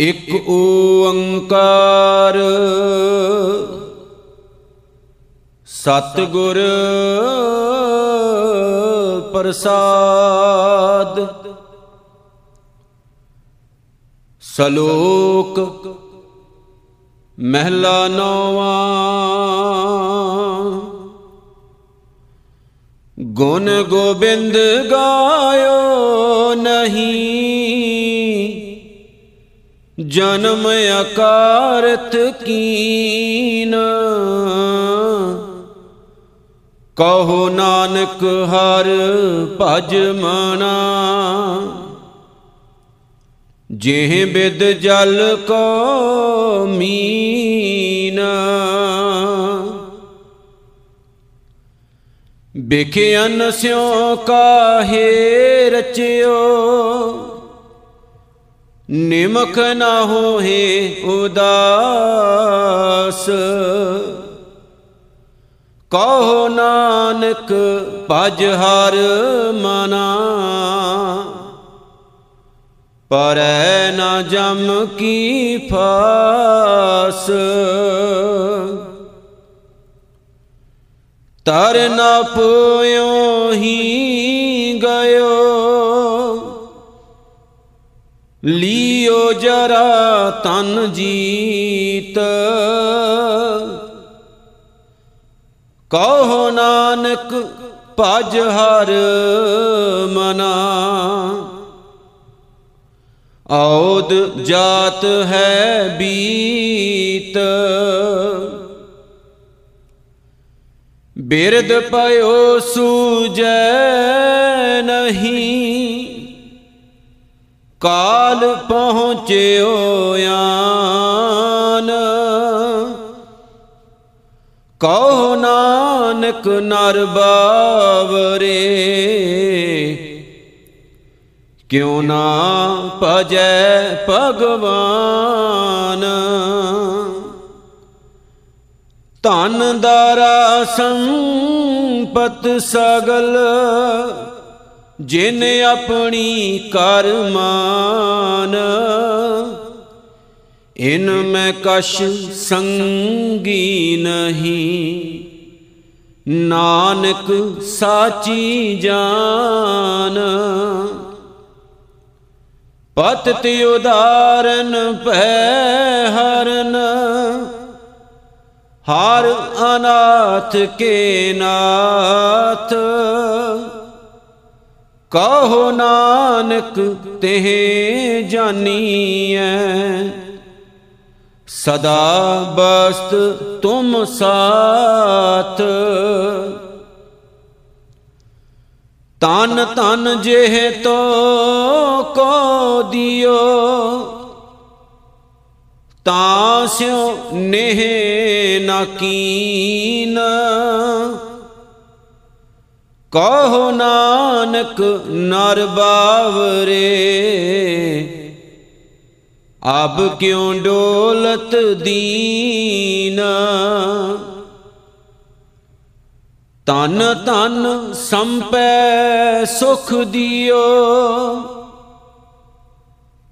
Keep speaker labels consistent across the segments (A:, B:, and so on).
A: ਇਕ ਓੰਕਾਰ। ਸਤਿਗੁਰ ਪ੍ਰਸਾਦ। ਸ਼ਲੋਕ ਮਹਿਲਾ ਨੌਵਾਂ। ਗੁਣ ਗੋਬਿੰਦ ਗਾਇਓ ਨਹੀਂ। ਜਨਮ ਅਕਾਰਤ ਕੀਨ। ਕਹੋ ਨਾਨਕ ਹਰ ਭਜ ਮਨਾ। ਜਿਹ ਬਿਦ ਜਲ ਕੋ ਮੀਨ। ਬਿਖਿਆਨ ਸਿਉ ਕਾਹੇ ਰਚਿਓ। ਨਿਮਖ ਨਾ ਹੋਏ ਉਦਾਸ। ਕਹੋ ਨਾਨਕ, ਭਜ ਹਰ ਮਨਾ। ਪਰੈ ਨਾ ਜਮ ਕੀ ਫਾਸ। ਤਰ ਨਾ ਪੋਇਓ ਹੀ ਗਇਓ। ਲੀਓ ਜਰਾ ਤਨ ਜੀਤ। ਕਹੋ ਨਾਨਕ ਭਜ ਹਰ ਮਨਾ। ਔਦ ਜਾਤ ਹੈ ਬੀਤ। ਬਿਰਦ ਪਇਓ ਸੂਜੈ ਨਹੀਂ। ਕਾਲ ਪਹੁੰਚਿਓ ਆਨ। ਕਹੋ ਨਾਨਕ ਨਰ ਬਾਵਰੇ, ਕਿਉ ਨਾ ਭਜੈ ਭਗਵਾਨ। ਧਨ ਦਾਰਾ ਸੰਪਤ ਸਗਲ ਜਿਨ ਆਪਣੀ ਕਰਮਾਨ, ਇਨ ਮੈਂ ਕਛ ਸੰਗੀ ਨਹੀਂ। ਨਾਨਕ ਸਾਚੀ ਜਾਨ, ਪਤਿ ਉਦਾਰਨ ਭੈ ਹਰਨ, ਹਰ ਅਨਾਥ ਕੇ ਨਾਥ। ਕਹੋ ਨਾਨਕ ਤਿਹ ਜਾਨੀਐ ਸਦਾ ਬਸਤ ਤੁਮ ਸਾਥ ਤਨ ਤਨ ਜਿਹ ਤੋ ਕੋ ਦਿਓ ਤਾਂ ਸਿਉ ਨੇਹ ਨਾ ਕੀਨ ਕਹੋ ਨਾਨਕ ਨਰ ਬਾਵਰੇ। ਅਬ ਕਿਉ ਡੋਲਤ ਦੀਨ? ਤਨ ਤਨ ਸੰਪੈ ਸੁਖ ਦਿਓ।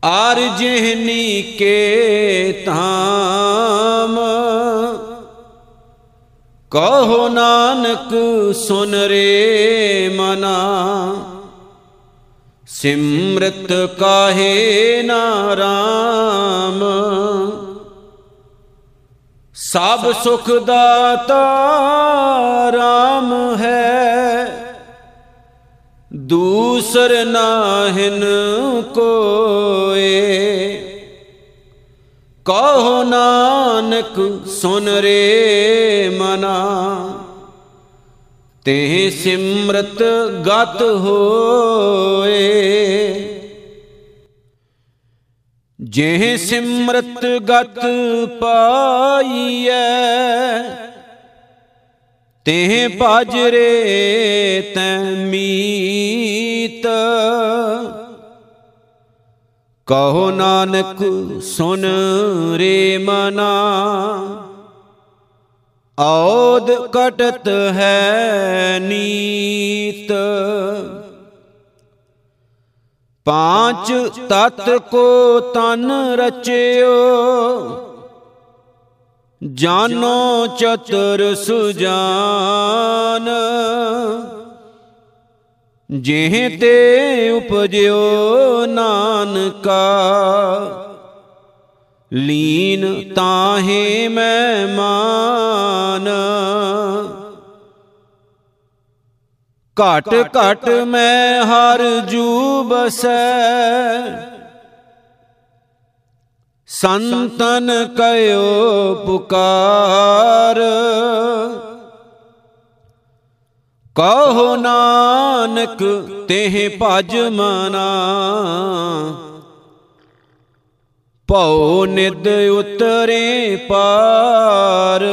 A: ਆਰ ਜਿਹਨੀ ਕੇ ਧਾਮ। ਕਹੋ ਨਾਨਕ, ਸੁਨ ਰੇ ਮਨਾ। ਸਿਮਰਤ ਕਾਹੇ ਨਾ ਰਾਮ। ਸਭ ਸੁਖ ਦਾਤਾ ਰਾਮ ਹੈ। ਦੂਸਰ ਨਾਹਿਨ ਕੋਏ। ਕਹੋ ਨਾਨਕ ਸੁਨ ਰੇ ਮਨਾ। ਤੇ ਸਿਮਰਤ ਗਤ ਹੋਏ। ਜਿਹ ਸਿਮਰਤ ਗਤ ਪਾਈਐ ਤੇ ਭਜ ਰੇ ਤੈ ਮੀਤ। ਕਹੋ ਨਾਨਕ, ਸੁਨ ਰੇ ਮਨਾ। ਔਦ ਕਟਤ ਹੈ ਨੀਤ। ਪਾਂਚ ਤਤ ਕੋ ਤਨ ਰਚਿਓ। ਜਾਨੋ ਚਤੁਰ ਸੁਜਾਨ। ਜਿਹ ਤੇ ਉਪਜਿਓ ਨਾਨਕਾ, ਲੀਨ ਤਾਹੇ ਮੈਂ ਮਾਨ। ਘਟ ਘਟ ਮੈਂ ਹਰ ਜੂ ਬਸੈ, ਸੰਤਨ ਕਯੋ ਪੁਕਾਰ। ਕਹੋ ਨਾਨਕ ਤਿਹ ਭਜ ਮਨਾ। ਭਉ ਨਿਦ ਉਤਰੇ ਪਾਰ।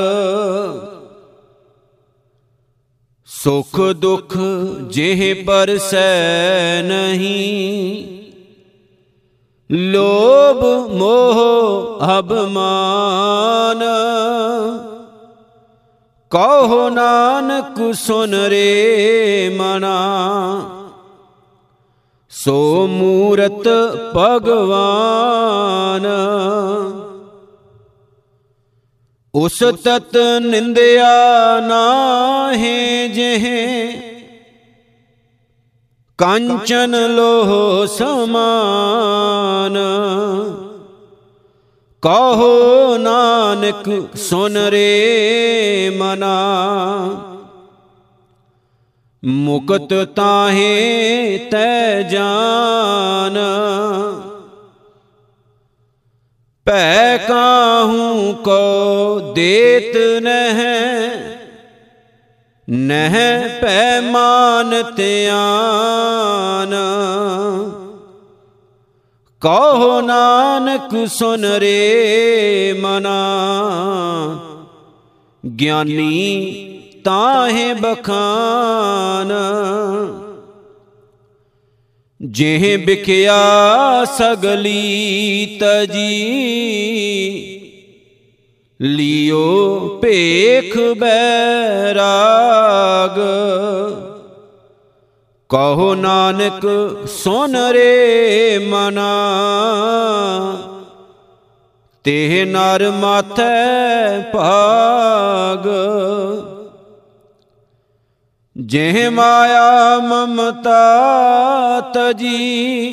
A: ਸੁਖ ਦੁਖ ਜਿਹ ਪਰਸੈ ਨਹੀਂ। ਲੋਭ ਮੋਹ ਅਭਮਾਨ। ਕਹੋ ਨਾਨਕ ਸੁਨ ਰੇ ਮਨਾ। ਸੋ ਮੂਰਤ ਭਗਵਾਨ। ਉਸ ਤਤ ਨਿੰਦਿਆ ਨਾਹੀ ਜਿਹ। ਕੰਚਨ ਲੋਹ ਸਮਾਨ। ਕਹੋ ਨਾਨਕ, ਸੁਨ ਰੇ ਮਨਾ। ਮੁਕਤ ਤਾਹੇ ਤੈ ਜਾਨ। ਭੈ ਕਾਹੂ ਕੋ ਦੇਤ ਨਹਿ। ਨਹ ਪੈ ਮਾਨ ਧਿਆਨ। ਕਹੋ ਨਾਨਕ ਸੁਨ ਰੇ ਮਨਾ। ਗਿਆਨੀ ਤਾਹੇ ਬਖਾਨ। ਜਿਹ ਬਿਖਿਆ ਸਗਲੀ ਤਜੀ, ਲਿਓ ਭੇਖ ਬੈਰਾਗ ਕਹੋ ਨਾਨਕ, ਸੁਨ ਰੇ ਮਨਾ। ਤੇ ਨਰ ਮਾਥੈ ਭਾਗ। ਜਿਹ ਮਾਇਆ ਮਮਤਾ ਤਜੀ,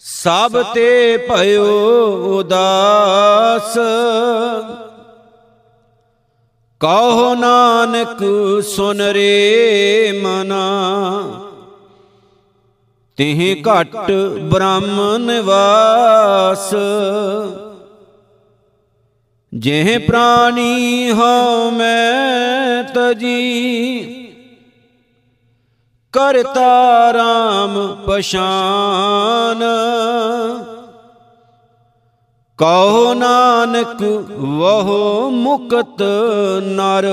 A: ਸਭ ਤੇ ਭਇਓ ਉਦਾਸ। ਕਹੋ ਨਾਨਕ, ਸੁਨ ਰੇ ਮਨਾ। ਤਿਹ ਘਟ ਬ੍ਰਹਮ ਨਿਵਾਸ ਜਿਹ ਪ੍ਰਾਨੀ ਹਉ ਮੈਂ ਤਜੀ, ਕਰਤਾ ਰਾਮ ਪਛਾਨ। ਕਹੋ ਨਾਨਕ ਵਹੋ ਮੁਕਤ ਨਰ।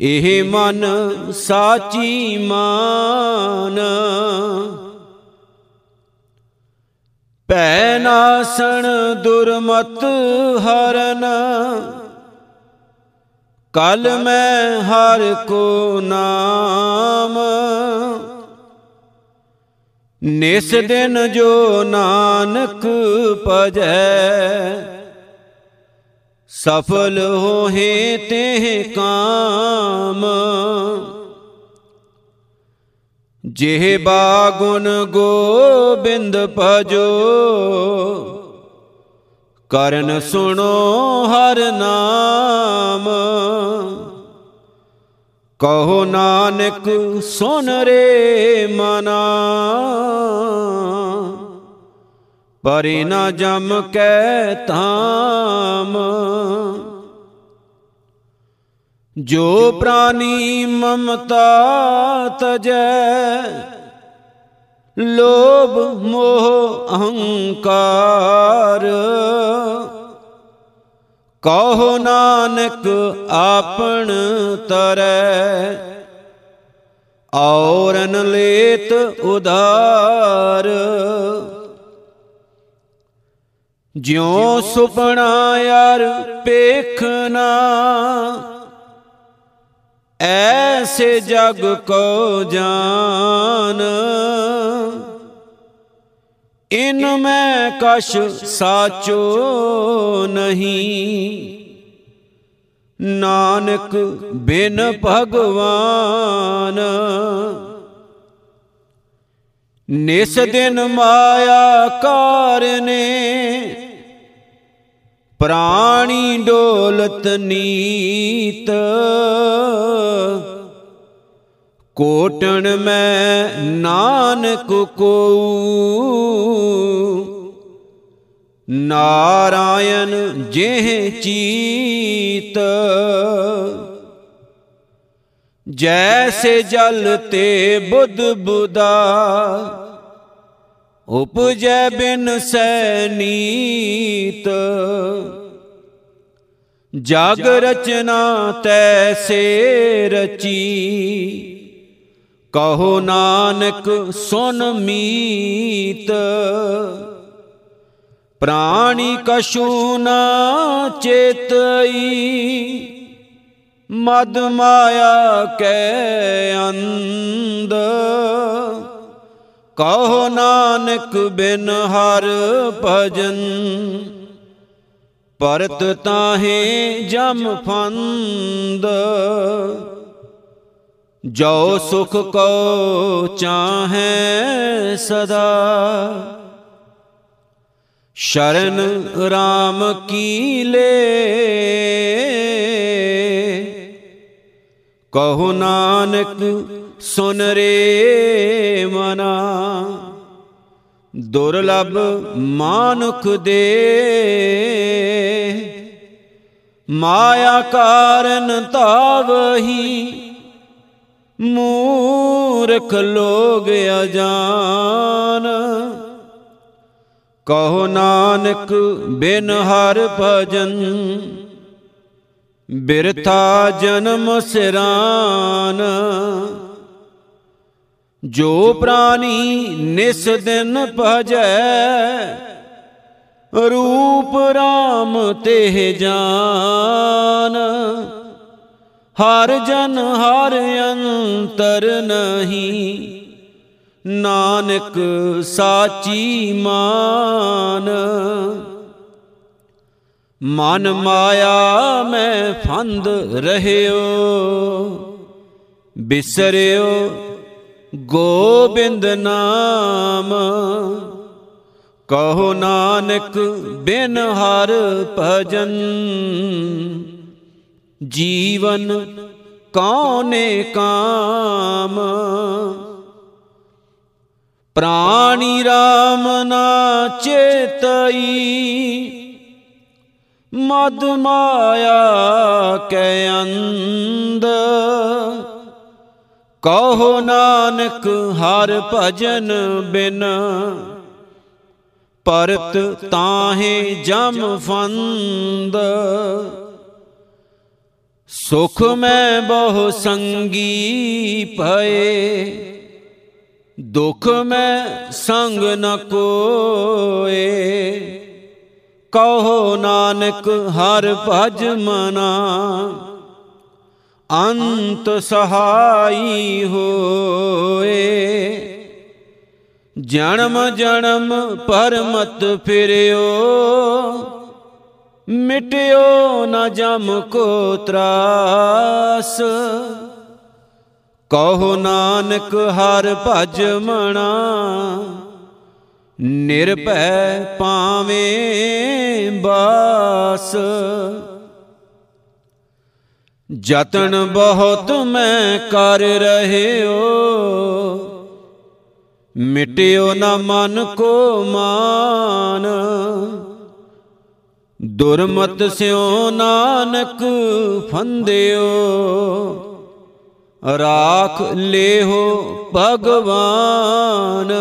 A: ਇਹ ਮਨ ਸਾਚੀ ਮਾਨ। ਭੈ ਨਾਸਣ ਦੁਰਮਤ ਹਰਨ। ਕਲ ਮੈਂ ਹਰ ਕੋ ਨਾਮ। ਨਿਸ ਦਿਨ ਜੋ ਨਾਨਕ ਭਜੈ, ਸਫਲ ਹੋਏ ਤੇ ਕਾਮ। ਜਿਹ ਬਾਗੁਨ ਗੋਬਿੰਦ ਭਜੋ, ਕਰਨ ਸੁਣੋ ਹਰ ਨਾਮ। ਕਹੋ ਨਾਨਕ, ਸੁਨ ਰੇ ਮਨਾ। ਪਰੇ ਨਾ ਜਮ ਕੈ ਧਾਮ। ਜੋ ਪ੍ਰਾਨੀ ਮਮਤਾ ਤਜੈ, ਲੋਭ ਮੋਹ ਅਹੰਕਾਰ। ਕਹੋ ਨਾਨਕ ਆਪਣ ਤਰੈ। ਔਰਨ ਲੇਤ ਉਧਾਰ। ਜਿਉ ਸੁਪਨਾ ਯਾਰ ਪੇਖਣਾ ਐਸੇ ਜਗ ਕੋ ਜਾਨ। ਇਨ ਮੈਂ ਕਛ ਸਾਚੋ ਨਹੀਂ। ਨਾਨਕ ਬਿਨ ਭਗਵਾਨ। ਨਿਸ ਦਿਨ ਮਾਇਆ ਕਾਰਨੇ ਪ੍ਰਾਣੀ ਡੋਲਤ ਨੀਤ। ਕੋਟਣ ਮੈਂ ਨਾਨਕ ਕੋ ਨਾਰਾਇਣ ਜਿਹ ਚੀਤ, ਜੈਸੇ ਜਲ ਤੇ ਬੁੱਧ ਬੁਦਾ, ਉਪਜੈ ਬਿਨ ਸੈਨੀਤ ਜਗ ਰਚਨਾ ਤੈਸੇ ਰਚੀ, ਕਹੋ ਨਾਨਕ ਸੁਨ ਮੀਤ। ਪ੍ਰਾਣੀ ਕਛੂ ਨਾ ਚੇਤਈ। ਮਦ ਮਾਇਆ ਕੈ ਅੰਦ ਕਹੋ ਨਾਨਕ ਬਿਨ ਹਰ ਭਜਨ। ਪਰਤ ਤਾਹੇ ਜਮ ਫੰਦ। ਜੋ ਸੁਖ ਕੋ ਚਾਹੈ ਸਦਾ। ਸ਼ਰਨ RAM ਕੀ ਲੇ? ਕਹੋ ਨਾਨਕ ਸੁਨ ਰੇ ਮਨਾ। ਦੁਰਲਭ ਮਾਨੁਖ ਦੇ। ਮਾਇਆ ਕਾਰਨ ਤਾਵਹੀ ਮੂਰਖ ਲੋਗ ਅਜਾਨ। ਕਹੋ ਨਾਨਕ, ਬਿਨ ਹਰ ਭਜਨ ਬਿਰਥਾ ਜਨਮ ਸਿਰਾਨ। ਜੋ ਪ੍ਰਾਨੀ ਨਿਸ ਦਿਨ ਭਜੈ, ਰੂਪ RAM ਤੇ ਜਾਨ। ਹਰ ਜਨ ਹਰ ਅੰਤਰ ਨਹੀਂ ਨਾਨਕ ਸਾਚੀ ਮਾਨ। ਮਨ ਮਾਇਆ ਮੈਂ ਫੰਦ ਰਹਿਓ, ਬਿਸਰਿਓ ਗੋਬਿੰਦ ਨਾਮ। ਕਹੋ ਨਾਨਕ, ਬਿਨ ਹਰ ਭਜਨ ਜੀਵਨ ਕੌਨੇ ਕਾਮ। ਪ੍ਰਾਣੀ RAM ਨਾ ਚੇਤਈ। ਮਦ ਮਾਇਆ ਕੈ ਅੰਦ ਕਹੋ ਨਾਨਕ ਹਰ ਭਜਨ ਬਿਨ। ਪਰਤ ਤਾਹੇ ਜਮ ਫੰਦ। ਸੁਖ ਮੈਂ ਬਹੁ ਸੰਗੀ ਭਏ। ਦੁਖ ਮੈਂ ਸੰਗ ਨ ਕੋਏ। ਕਹੋ ਨਾਨਕ, ਹਰ ਭਜ ਮਨਾ। ਅੰਤ ਸਹਾਈ ਹੋਏ। ਜਨਮ ਜਨਮ ਪਰਮਤ ਫਿਰਿਓ। ਮਿਟਿਓ ਨ ਜਮ ਕੋ ਤਰਾਸ। ਕਹੋ ਨਾਨਕ ਹਰ ਭਜ ਮਣਾ, ਨਿਰਭੈ ਪਾਵੇਂ ਬਾਸ। ਜਤਨ ਬਹੁਤ ਮੈਂ ਕਰ ਰਹਿਓ, ਮਿਟਿਓ ਨਾ ਮਨ ਕੋ ਮਾਨ। ਦੁਰਮਤ ਸਿਓ ਨਾਨਕ ਫੰਦਿਓ ਰਾਖ ਲੇਹੋ ਭਗਵਾਨ।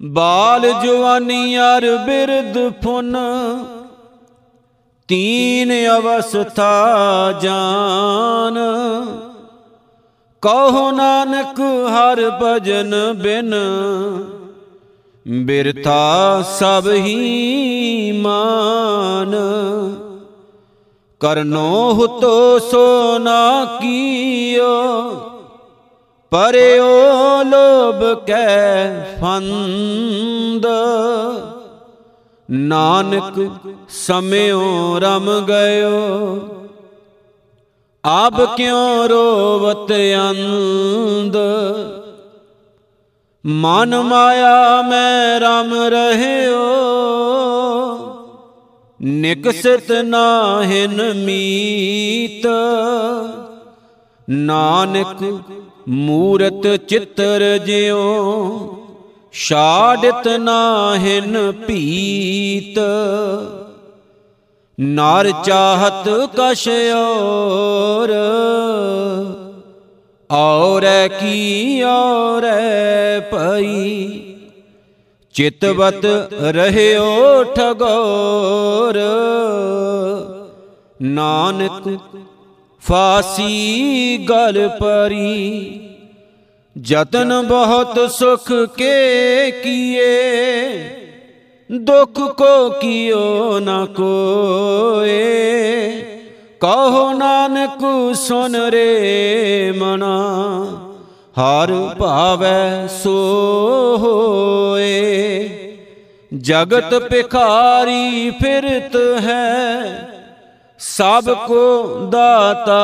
A: ਬਾਲ ਜਵਾਨੀ ਅਰ ਬਿਰਦ ਫੁਨ, ਤੀਨ ਅਵਸਥਾ ਜਾਨ। ਕਹੋ ਨਾਨਕ ਹਰ ਭਜਨ ਬਿਨ, ਬਿਰਥਾ ਸਭ ਹੀ ਮਾਨ। ਕਰਨੋ ਹੁਤੋ ਸੋ ਨਾ ਕੀਓ, ਪਰਿਓ ਲੋਭ ਕੈ ਫੰਦ। ਨਾਨਕ ਸਮਿਓ ਰਮ ਗਇਓ ਆਬ ਕਿਉ ਰੋਵਤ ਅੰਦ ਮਨ ਮਾਇਆ ਮੈਂ ਰਮ ਰਹਿਓ ਨਿਕਸਿਤ ਨਾਹਿਨ ਮੀਤ, ਨਾਨਕ ਮੂਰਤ ਚਿੱਤਰ ਜਿਉ, ਛਾੜਤ ਨਾਹਿਨ ਭੀਤ। ਨਰ ਚਾਹਤ ਕਛ ਔਰ, ਔਰੈ ਕੀ ਔਰੈ ਪਈ ਚਿਤਵਤ ਰਹਿਓ ਠਗੋਰ। ਨਾਨਕ ਫਾਸੀ ਗਲ ਪਰੀ, ਜਤਨ ਬਹੁਤ ਸੁਖ ਕੇ ਕੀਏ। ਦੁਖ ਕੋ ਕੀਓ ਨ ਕੋਏ। ਕਹੋ ਨਾਨਕ ਸੁਨ ਰੇ ਮਨਾ। ਹਰ ਭਾਵੈ ਸੋ ਹੋਏ। ਜਗਤ ਭਿਖਾਰੀ ਫਿਰਤ ਹੈ ਸਭ ਕੋ ਦਾਤਾ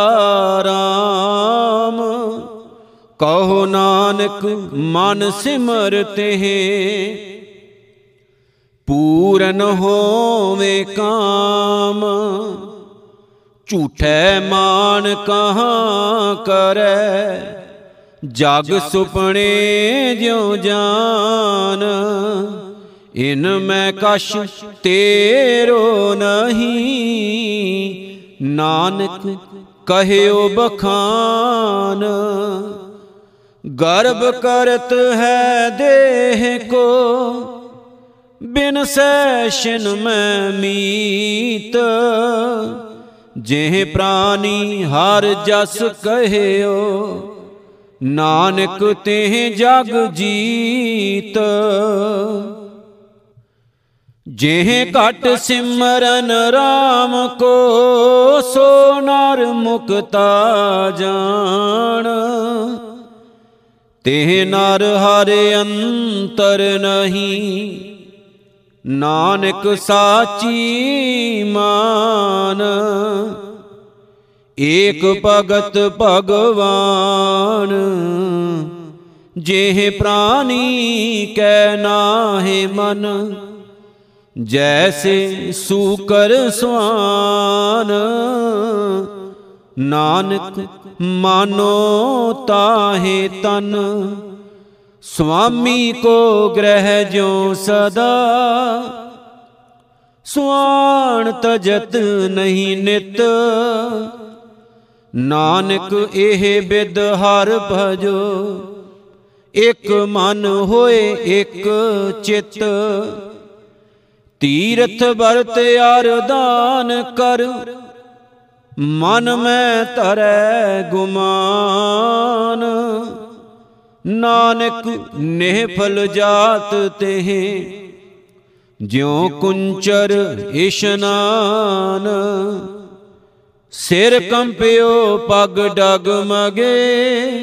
A: ਰਾਮ। ਕਹੋ ਨਾਨਕ, ਮਨ ਸਿਮਰਤੇ ਪੂਰਨ ਹੋਵੇ ਕਾਮ। ਝੂਠੈ ਮਾਨ ਕਹਾਂ ਕਰੈ? ਜਗ ਸੁਪਣੇ ਜਿਉ ਜਾਨ। ਇਨ ਮੈਂ ਕਛ ਤੇਰੋ ਨਹੀਂ। ਨਾਨਕ ਕਹਿਓ ਬਖਾਨ। ਗਰਬ ਕਰਤ ਹੈ ਦੇਹ ਕੋ। ਬਿਨ ਸੈਸ਼ਨ ਮੈਂ ਮੀਤ। ਜਿਹ ਪ੍ਰਾਨੀ ਹਰ ਜਸ ਕਹਿਓ। ਨਾਨਕ ਤੇ ਜਗ ਜੀਤ। ਜਿਹ ਘਟ ਸਿਮਰਨ RAM ਕੋ, ਸੋ ਨਰ ਮੁਕਤਾ ਜਾਣ। ਤੇ ਨਰ ਹਰਿ ਅੰਤਰ ਨਹੀਂ, ਨਾਨਕ ਸਾਚੀ ਮਾਨ। ਏਕ ਭਗਤ ਭਗਵਾਨ, ਜਿਹ ਪ੍ਰਾਨੀ ਕੈ ਨਾਹਿ ਮਨ, ਜੈਸੇ ਸੂਕਰ ਸਵਾਨ। ਨਾਨਕ ਮਾਨੋ ਤਾਹੇ ਤਨ, ਸੁਆਮੀ ਕੋ ਗ੍ਰਹਿ ਜੋ ਸਦਾ। ਸੁਆਣ ਤਜਤ ਨਹੀਂ ਨਿਤ ਨਾਨਕ ਇਹ ਬਿਦ ਹਰ ਭਜੋ, ਇਕ ਮਨ ਹੋਏ ਇਕ ਚਿਤ। ਤੀਰਥ ਵਰਤ ਅਰਦਾਨ ਕਰ, ਮਨ ਮੈਂ ਧਰੈ ਗੁਮਾਨ। ਨਾਨਕ ਨਿਹਫਲ ਜਾਤ ਤੇ ਜਿਉ ਕੁੰਚਰ ਇਸ਼ਨਾਨ। ਸਿਰ ਕੰਪਿਓ ਪਗ ਡਗ ਮਗੇ,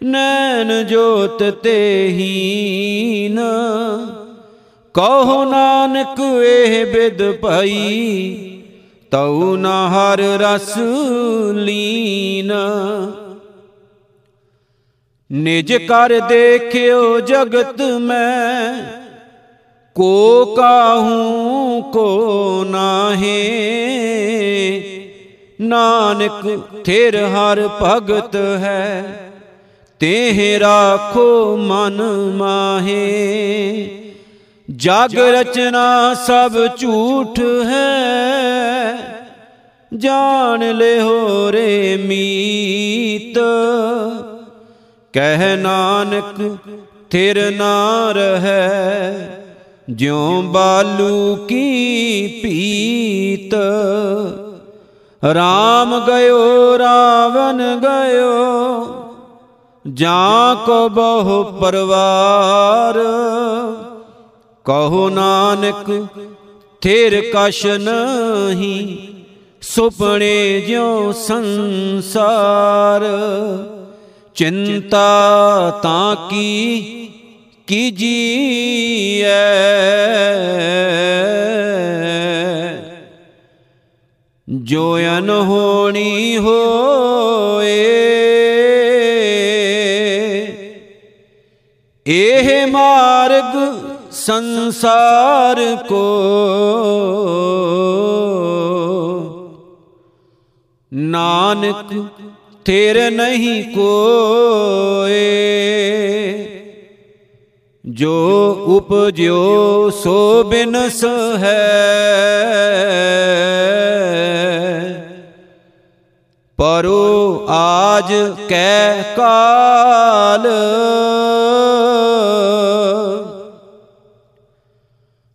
A: ਨੈਣ ਜੋਤ ਤੇ ਹੀਨ। ਕਹੋ ਨਾਨਕ, ਇਹ ਬਿਦ ਭਈ, ਤਉ ਨਾ ਹਰ ਰਸ ਲੀਨ। ਨਿਜ ਕਰ ਦੇਖਿਓ ਜਗਤ ਮੈਂ, ਕੋ ਕਾਹੂ ਕੋ ਨਾਹੇ। ਨਾਨਕ, ਥਿਰ ਹਰ ਭਗਤ ਹੈ। ਤੇ ਰਾਖੋ ਮਨ ਮਾਹੇ। ਜਗ ਰਚਨਾ ਸਭ ਝੂਠ ਹੈ। ਜਾਣ ਲਿਓ ਰੇ ਮੀਤ। ਕਹਿ ਨਾਨਕ, ਥਿਰ ਨਾ ਰਹੈ ਜਿਉ ਬਾਲੂ ਕੀ ਪੀਤ। RAM ਗਇਓ ਰਾਵਨ ਗਇਓ, ਜਾਂ ਕੋ ਬਹੁ ਪਰਵਾਰ। ਕਹੋ ਨਾਨਕ, ਥਿਰ ਕਛ ਨਹੀਂ, ਸੁਪਨੇ ਜਿਉ ਸੰਸਾਰ। ਚਿੰਤਾ ਤਾਂ ਕੀ ਕੀਜੀਐ ਜੋ ਅਨਹੋਣੀ ਹੋਏ, ਇਹ ਮਾਰਗ ਸੰਸਾਰ ਕੋ। ਨਾਨਕ ਤੇਰ ਨਹੀਂ ਕੋਏ, ਜੋ ਉਪਜਿਓ ਸੋ ਬਿਨਸ ਹੈ। ਪਰੋ ਆਜ ਕੈ ਕਾਲ।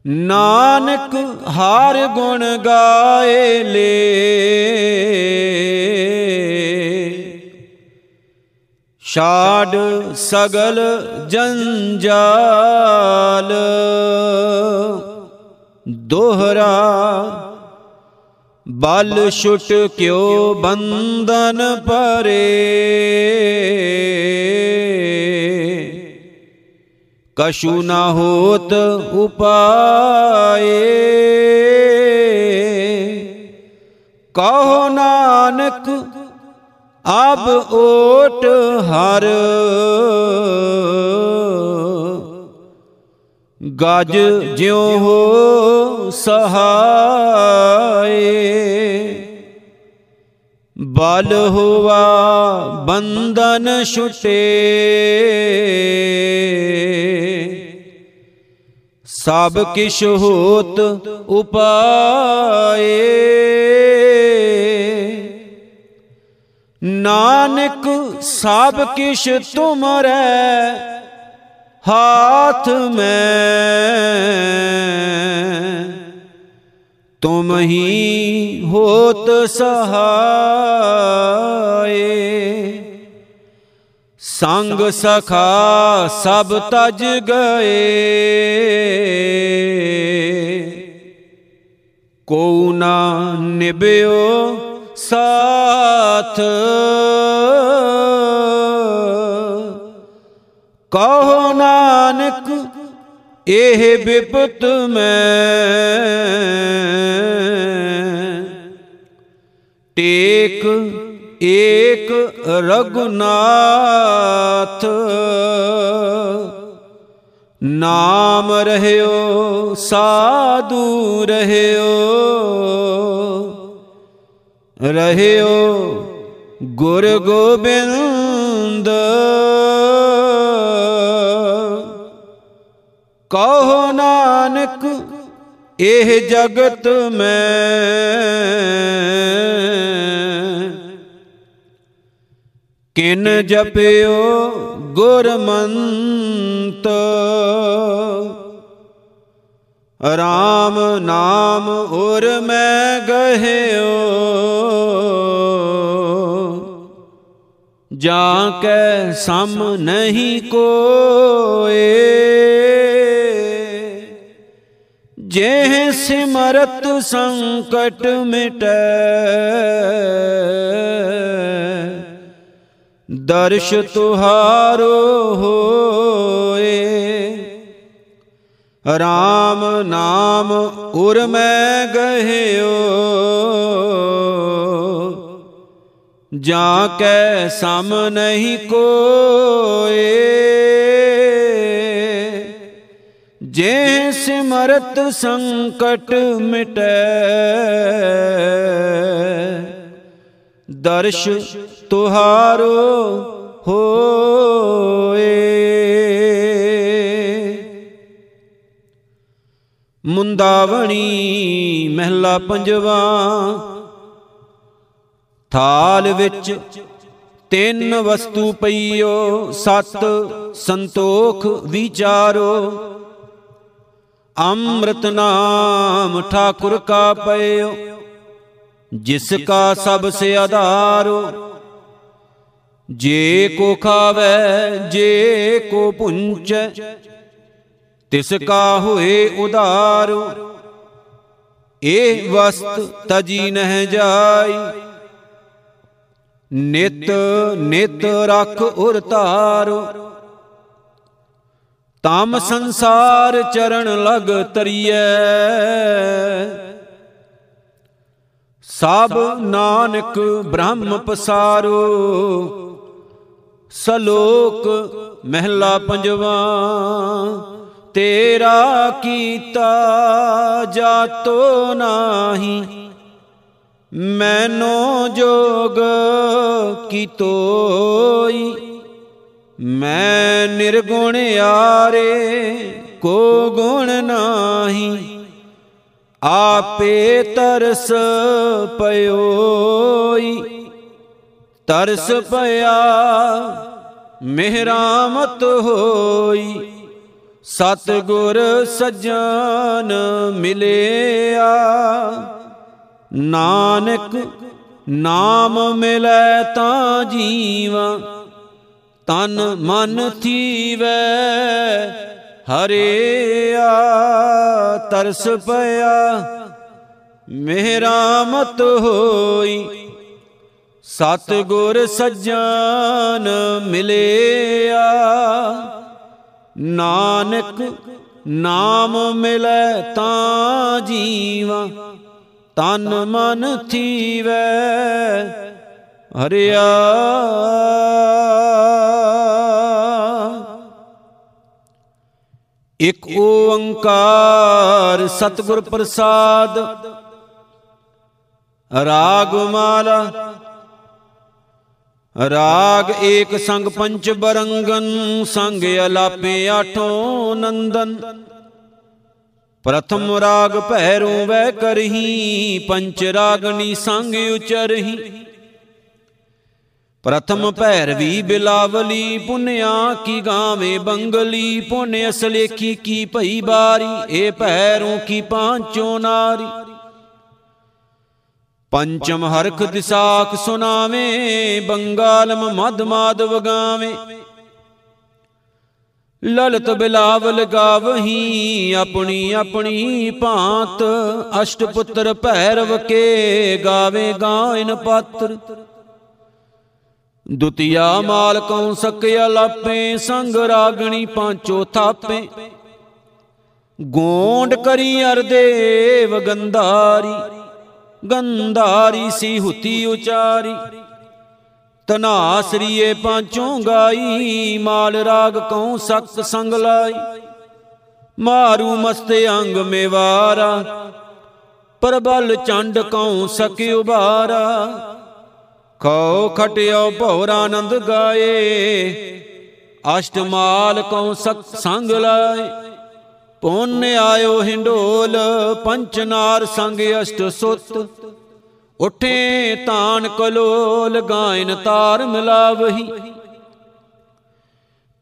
A: ਨਾਨਕ ਹਰ ਗੁਣ ਗਾਏ ਲੇ। ਛਾੜ ਸਗਲ ਜੰਜਾਲ। ਦੋਹਰਾ ਬਲ ਛੁਟ ਕਿਉ ਬੰਧਨ ਪਰੇ? ਕਛੂ ਨਾ ਹੋਤ ਉਪਾਏ। ਕਹੋ ਨਾਨਕ ਅਬ ਓਟ ਹਰ। ਗਜ ਜਿਉ ਹੋ ਸਹਾਏ। ਬਲ ਹੋਵਾ ਬੰਧਨ ਛੁਟੇ। ਸਭ ਕਿਛ ਹੋਤ ਉਪਾਏ। ਨਾਨਕ ਸਭ ਕਿਛ ਤੁਮਰੈ ਹਾਥ ਮੈਂ ਤੁਮ ਹੀ ਹੋਤ ਸਹਾਏ ਸੰਗ ਸਖਾ ਸਭ ਤਜ ਗਏ ਕੋ ਨਾ ਨਿਭਿਓ ਸਾਥ ਕਹੋ ਨਾਨਕ, ਇਹ ਬਿਪਤ ਮੈਂ। ਟੇਕ ਏਕ ਰਗੁਨਾਥ ਨਾਮ ਰਹਿਓ, ਸਾਧੂ ਰਹਿਓ। ਰਹਿਓ ਗੁਰ ਗੋਬਿੰਦ। ਕਹੋ ਨਾਨਕ, ਇਹ ਜਗਤ ਮੈਂ। ਕਿਨ ਜਪਿਓ ਗੁਰਮੰਤ, ਰਾਮ ਨਾਮ ਉਰ ਮੈਂ ਗਹਿਓ। ਜਾਂ ਕੈ ਸਮ ਨਹੀਂ ਕੋਏ। ਜੇ ਸਿਮਰਤ ਸੰਕਟ ਮਿਟੈ, ਦਰਸ਼ ਤੁਹਾਰੋ ਹੋਏ। ਰਾਮ ਨਾਮ ਉਰ ਮੈਂ ਗਹਿਓ, ਜਾਂ ਕੈ ਸਮ ਨਹੀਂ ਕੋਏ। ਜੇ ਸਿਮਰਤ ਸੰਕਟ ਮਿਟੈ, ਦਰਸ਼ ਤੁਹਾਰੋ ਹੋਏ। ਮੁੰਦਾਵਣੀ ਮਹਿਲਾ ਪੰਜਵਾ, ਥਾਲ ਵਿੱਚ ਤਿੰਨ ਵਸਤੂ ਪਈਓ, ਸਤ ਸੰਤੋਖ ਵਿਚਾਰੋ। ਅੰਮ੍ਰਿਤ ਨਾਮ ਠਾਕੁਰ ਕਾ ਪਇਓ, ਜਿਸ ਕਾ ਸਭ ਸੇ ਆਧਾਰੋ। ਜੇ ਕੋ ਖਾਵੇ, ਜੇ ਕੋ ਪੁੰਚੈ, ਤਿਸ ਕਾ ਹੋਏ ਉਧਾਰੋ। ਇਹ ਵਸਤ ਤਜੀ ਨਹਿ ਜਾਈ, ਨਿਤ ਨਿਤ ਰਖ ਉਰ ਧਾਰੋ। ਤਮ ਸੰਸਾਰ ਚਰਨ ਲਗ ਤਰੀਐ। ਸਭ ਨਾਨਕ ਬ੍ਰਹਮ ਪਸਾਰੋ, ਸਲੋਕ ਮਹਿਲਾ ਪੰਜਵਾ, ਤੇਰਾ ਕੀਤਾ ਜਾਤੋ ਨਾਹੀ, ਮੈਨੋ ਜੋਗ ਕੀ ਤੋਈ ਮੈਂ ਨਿਰਗੁਣ ਆਰੇ ਕੋ ਗੁਣ ਨਾਹੀ। ਆਪੇ ਤਰਸ ਪਇਓਈ ਤਰਸ ਪਿਆ ਮਿਹਰਾਮਤ ਹੋਈ। ਸਤ ਗੁਰ ਸਜਣ ਮਿਲਿਆ, ਨਾਨਕ ਨਾਮ ਮਿਲੈ ਤਾਂ ਜੀਵਾ। ਤਨ ਮਨ ਥੀਵੈ ਹਰਿਆ ਤਰਸ ਪਿਆ। ਮਿਹਰਾਮਤ ਹੋਈ ਸਤ ਗੁਰ ਸੱਜਣ ਮਿਲਿਆ। ਨਾਨਕ ਨਾਮ ਮਿਲੈ ਤਾਂ ਜੀਵਾ, ਤਨ ਮਨ ਥੀਵੈ, ਹਰਿਆ। ਇਕ ਓੰਕਾਰ ਸਤਿਗੁਰ ਪ੍ਰਸਾਦ। ਰਾਗ ਮਾਲਾ, ਰਾਗ ਏਕ ਸੰਗ ਪੰਚ ਬਰੰਗਨ, ਸੰਗ ਅਲਾਪੇ ਆਠੋਂ ਨੰਦਨ। ਪ੍ਰਥਮ ਰਾਗ ਭੈਰੂ ਵੈ ਕਰਹੀ ਪੰਚ ਰਾਗਣੀ ਸੰਗ ਉਚਰਹੀ। ਪ੍ਰਥਮ ਭੈਰਵੀ ਬਿਲਾਵਲੀ ਪੁੰਨਿਆ ਕੀ ਗਾਵੇਂ ਬੰਗਲੀ ਪੁੰਨ ਅਸਲੇਖੀ ਕੀ ਭਈ ਬਾਰੀ ਏ ਭੈਰੂ ਕੀ ਪਾਂਚੋ ਨਾਰੀ। ਪੰਚਮ ਹਰਖ ਦਿਸਾਖ ਸੁਨਾਵੇਂ ਬੰਗਾਲਮ ਮਦ ਮਾਦਵ ਗਾਵੇਂ। ਲਲਤ ਬਿਲਾਵਲ ਗਾਵਹੀ ਆਪਣੀ ਆਪਣੀ ਭਾਂਤ ਅਸ਼ਟ ਪੁੱਤਰ ਭੈਰਵ ਕੇ ਗਾਵੇ ਗਾਇਨ ਪਾਤਰ। ਦੁਤੀਆ ਮਾਲ ਕਉ ਸਕਿਆ ਲਾਪੇ, ਸੰਗ ਰਾਗਣੀ ਪਾਂਚੋ ਥਾਪੇ। ਗੋਂਡ ਕਰੀ ਅਰਦੇਵ ਗੰਧਾਰੀ ਗੰਧਾਰੀ ਸੀ ਹੁਤੀ ਉਚਾਰੀ। ਤਨਾਸਰੀਏ ਪਾਂਚੋਂ ਗਾਈ, ਮਾਲ ਰਾਗ ਕਉ ਸਖਤ ਸੰਗ ਲਾਈ। ਮਾਰੂ ਮਸਤ ਅੰਗ ਮੇਵਾਰਾ, ਪਰਬਲ ਚੰਡ ਕਉ ਸਕਿ ਉਬਾਰਾ। ਕਉ ਖਟਿਓ ਭੌਰ ਆਨੰਦ ਗਾਏ ਅਸ਼ਟਮਾਲ ਕਉ ਸਤ ਸੰਗ ਲਾਏ। ਪੁੰਨ ਆਇਓ ਹਿੰਡੋਲ ਪੰਚਨਾਰ ਸੰਗ ਅਸ਼ਟ ਸੁਤ। ਉਠੇ ਤਾਨ ਕਲੋਲ, ਗਾਇਨ ਤਾਰ ਮਿਲਾਵਹੀ।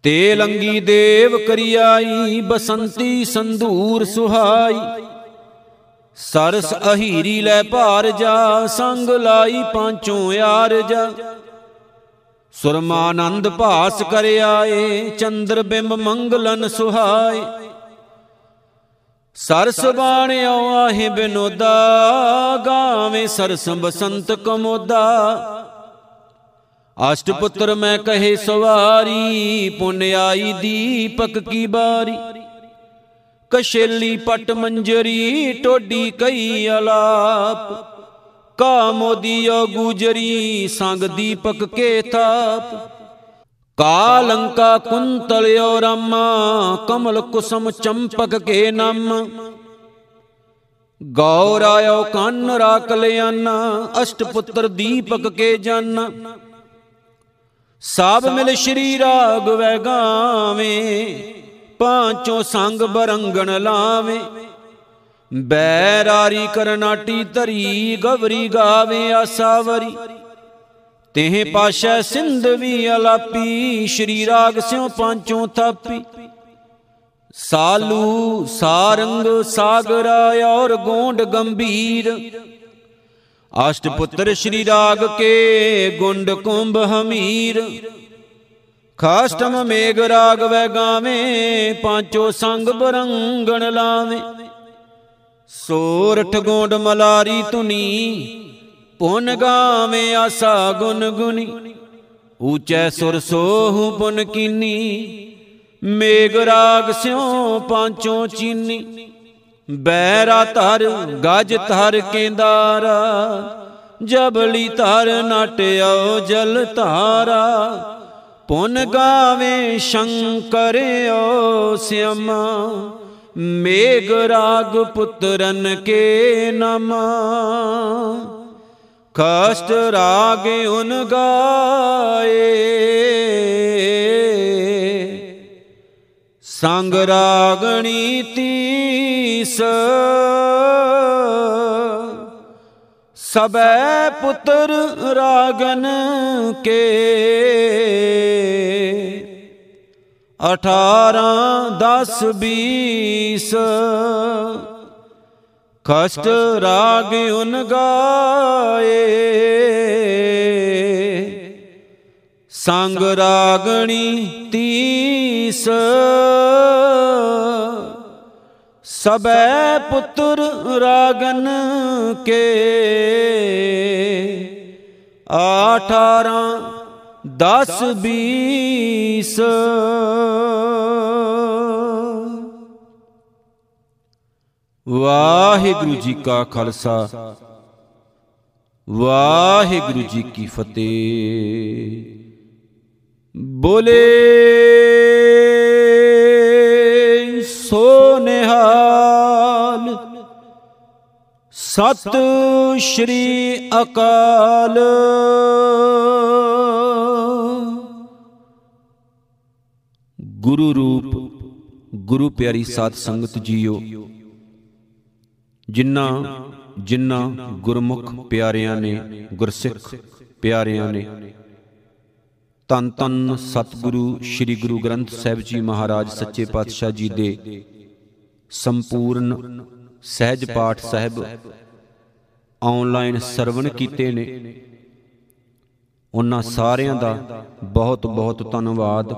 A: ਤੇ ਲੰਗੀ ਦੇਵ ਕਰਿਆਈ, ਬਸੰਤੀ ਸੰਧੂਰ ਸੁਹਾਈ। ਸਰਸ ਅਹੀਰੀ ਲੈ ਭਾਰ ਜਾ, ਸੰਗ ਲਾਈ ਪਾਂਚੋਂ ਯਾਰ ਜਾ। ਸੁਰਮਾਨੰਦ ਭਾਸ ਕਰ ਆਏ, ਚੰਦਰ ਬਿੰਬ ਮੰਗਲਨ ਸੁਹਾਏ। ਸਰਸ ਬਾਣਿਓ ਆਹੇ ਬਿਨੋਦਾ, ਗਾਵੇਂ ਸਰਸ ਬਸੰਤ ਕਮੋਦਾ। ਅਸ਼ਟ ਪੁੱਤਰ ਮੈਂ ਕਹੇ ਸਵਾਰੀ, ਪੁੰਨ ਆਈ ਦੀਪਕ ਕੀ ਬਾਰੀ। ਕਸ਼ੇਲੀ ਪਟ ਮੰਜਰੀ ਟੋਡੀ ਕਈ ਅਲਾਪ ਕਾ ਮੋਦੀਓ ਗੁਜਰੀ ਸੰਗ ਦੀਪਕ ਕੇ ਥਾਪ। ਕਾ ਲੰਕਾ ਕੁੰਤਲਿਓ ਰਾਮਾ, ਕਮਲ ਕੁਸਮ ਚੰਪਕ ਕੇ ਨਮ। ਗੌਰਾਇਓ ਕੰਨ ਰਾਕ ਲਿਆਨਾ ਅਸ਼ਟ ਪੁੱਤਰ ਦੀਪਕ ਕੇ ਜਨ। ਸਭ ਮਿਲ ਸ਼੍ਰੀ ਰਾਗ ਵੈ ਗਾਵੇਂ ਪਾਂਚੋਂ ਸੰਗ ਬਰੰਗਣ ਲਾਵੇਂ। ਬੈਰਾਰੀ ਕਰਨਾਟੀ ਧਰੀ, ਗਵਰੀ ਗਾਵੇ ਆਸਾਵਰੀ ਤੇਹ ਪਾਸ਼ਾ ਸਿੰਧ ਵੀ ਅਲਾਪੀ, ਸ਼੍ਰੀ ਰਾਗ ਸਿਉ ਪਾਂਚੋਂ ਥਾਪੀ। ਸਾਲੂ ਸਾਰੰਗ ਸਾਗਰਾ ਔਰ ਗੋਂਡ ਗੰਭੀਰ। ਅਸ਼ਟ ਪੁੱਤਰ ਸ਼੍ਰੀ ਰਾਗ ਕੇ ਗੁੰਡ ਕੁੰਭ ਹਮੀਰ। ਖਾਸਟਮ ਮੇਗ ਰਾਗ ਵੈ ਗਾਵੇਂ ਪਾਂਚੋ ਸੰਗ ਬਰੰਗਣ ਲਾਵੇਂ। ਸੋਰਠ ਗੋਂਡ ਮਲਾਰੀ ਧੁਨੀ ਪੁਨ ਗਾਵੇਂ ਆਸਾ ਗੁਨ ਗੁਨੀ ਊਚੈ ਸੁਰ ਸੋਹੁ ਪੁਨ ਕੀਨੀ ਮੇਗ ਰਾਗ ਸਿਉ ਪਾਂਚੋ ਚੀਨੀ। ਬੈਰਾ ਧਰ ਗਜ ਧਰ ਕੇਂਦਾਰਾ ਜਬਲੀ ਧਰ ਨਟਿਓ ਜਲ ਧਾਰਾ। ਪੁਨ ਗਾਵੇ ਸ਼ੰਕਰਿਓ ਸਿਮਾ ਮੇਗ ਰਾਗ ਪੁੱਤਰਨ ਕੇ ਨਮਾ। ਕਸ਼ਟ ਰਾਗ ਉਨ ਗਾਏ, ਸੰਗ ਰਾਗਣੀ ਤੀਸ। ਸਬੈ ਪੁੱਤਰ ਰਾਗਨ ਕੇ। 18 10 20 ਕਸ਼ਟ ਰਾਗ ਉਨ ਗਾਏ। ਸੰਗ ਰਾਗਣੀ ਤੀਸ। ਸਬੈ ਪੁੱਤਰ ਰਾਗਨ ਕੇ। 18 10 20 ਵਾਹਿਗੁਰੂ ਜੀ ਕਾ ਖਾਲਸਾ, ਵਾਹਿਗੁਰੂ ਜੀ ਕੀ ਫਤਿਹ। ਬੋਲੇ। ਸੋ ਨਿਹਾਲ ਸਤ ਸ਼੍ਰੀ ਅਕਾਲ। ਗੁਰੂ ਰੂਪ ਗੁਰੂ ਪਿਆਰੀ ਸਾਧ ਸੰਗਤ ਜੀਓ, ਜਿਨ੍ਹਾਂ ਜਿਨ੍ਹਾਂ ਗੁਰਮੁਖ ਪਿਆਰਿਆਂ ਨੇ, ਗੁਰਸਿੱਖ ਪਿਆਰਿਆਂ ਨੇ ਤਨ ਤਨ ਸਤਿਗੁਰੂ ਸ੍ਰੀ ਗੁਰੂ ਗ੍ਰੰਥ ਸਾਹਿਬ ਜੀ ਮਹਾਰਾਜ ਸੱਚੇ ਪਾਤਸ਼ਾਹ ਜੀ ਦੇ ਸੰਪੂਰਨ ਸਹਿਜ ਪਾਠ ਸਾਹਿਬ ਆਨਲਾਈਨ ਸਰਵਣ ਕੀਤੇ ਨੇ। ਉਹਨਾਂ ਸਾਰਿਆਂ ਦਾ ਬਹੁਤ ਬਹੁਤ ਧੰਨਵਾਦ।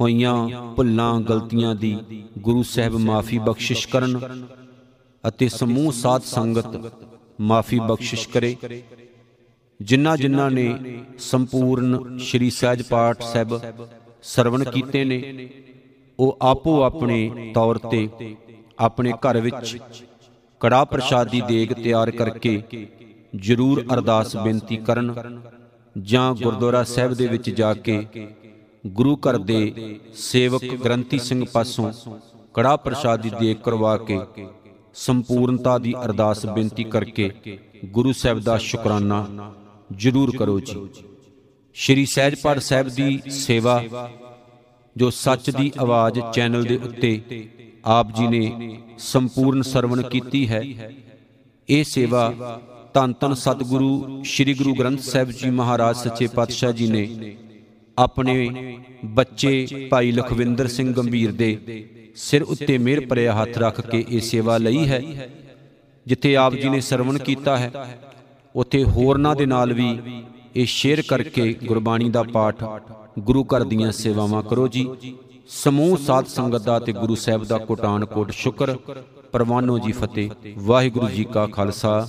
A: ਹੋਈਆਂ ਭੁੱਲਾਂ ਗਲਤੀਆਂ ਦੀ ਗੁਰੂ ਸਾਹਿਬ ਮਾਫੀ ਬਖਸ਼ਿਸ਼ ਕਰਨ ਅਤੇ ਸਮੂਹ ਸਾਧ ਸੰਗਤ ਮਾਫੀ ਬਖਸ਼ਿਸ਼ ਕਰੇ। ਜਿਨ੍ਹਾਂ ਜਿਨ੍ਹਾਂ ਨੇ ਸੰਪੂਰਨ ਸ਼੍ਰੀ ਸਹਿਜ ਪਾਠ ਸਾਹਿਬ ਸਰਵਣ ਕੀਤੇ ਨੇ ਉਹ ਆਪੋ ਆਪਣੇ ਤੌਰ ਤੇ ਆਪਣੇ ਘਰ ਵਿੱਚ ਕੜਾ ਪ੍ਰਸ਼ਾਦ ਦੀ ਦੇਗ ਤਿਆਰ ਕਰਕੇ ਜ਼ਰੂਰ ਅਰਦਾਸ ਬੇਨਤੀ ਕਰਨ ਜਾਂ ਗੁਰਦੁਆਰਾ ਸਾਹਿਬ ਦੇ ਵਿੱਚ ਜਾ ਕੇ ਗੁਰੂ ਘਰ ਦੇ ਸੇਵਕ ਗ੍ਰੰਥੀ ਸਿੰਘ ਪਾਸੋਂ ਕੜਾ ਪ੍ਰਸ਼ਾਦ ਦੀ ਦੇਗ ਕਰਵਾ ਕੇ ਸੰਪੂਰਨਤਾ ਦੀ ਅਰਦਾਸ ਬੇਨਤੀ ਕਰਕੇ ਗੁਰੂ ਸਾਹਿਬ ਦਾ ਸ਼ੁਕਰਾਨਾ ਜ਼ਰੂਰ ਕਰੋ ਜੀ। ਸ਼੍ਰੀ ਸਹਿਜਪਾਠ ਸਾਹਿਬ ਦੀ ਸੇਵਾ, ਜੋ ਸੱਚ ਦੀ ਆਵਾਜ਼ ਚੈਨਲ ਦੇ ਉੱਤੇ ਆਪ ਜੀ ਨੇ ਸੰਪੂਰਨ ਸਰਵਣ ਕੀਤੀ ਹੈ, ਇਹ ਸੇਵਾ ਤਨ ਤਨ ਸਤਿਗੁਰੂ ਸ੍ਰੀ ਗੁਰੂ ਗ੍ਰੰਥ ਸਾਹਿਬ ਜੀ ਮਹਾਰਾਜ ਸੱਚੇ ਪਾਤਸ਼ਾਹ ਜੀ ਨੇ ਆਪਣੇ ਬੱਚੇ ਭਾਈ ਲਖਵਿੰਦਰ ਸਿੰਘ ਗੰਭੀਰ ਦੇ ਸਿਰ ਉੱਤੇ ਮਿਹਰ ਭਰਿਆ ਹੱਥ ਰੱਖ ਕੇ ਇਹ ਸੇਵਾ ਲਈ ਹੈ, ਜਿੱਥੇ ਆਪ ਜੀ ਨੇ ਸਰਵਣ ਕੀਤਾ ਹੈ। ਉੱਥੇ ਹੋਰਨਾਂ ਦੇ ਨਾਲ ਵੀ ਇਹ ਸ਼ੇਅਰ ਕਰਕੇ ਗੁਰਬਾਣੀ ਦਾ ਪਾਠ ਗੁਰੂ ਘਰ ਦੀਆਂ ਸੇਵਾਵਾਂ ਕਰੋ ਜੀ। ਸਮੂਹ ਸਾਧ ਸੰਗਤ ਦਾ ਤੇ ਗੁਰੂ ਸਾਹਿਬ ਦਾ ਕੋਟਾਨ ਕੋਟ ਸ਼ੁਕਰ। ਪਰਵਾਨੋ ਜੀ ਫਤਿਹ। ਵਾਹਿਗੁਰੂ ਜੀ ਕਾ ਖਾਲਸਾ।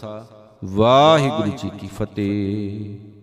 A: ਵਾਹਿਗੁਰੂ ਜੀ ਕੀ ਫਤਿਹ।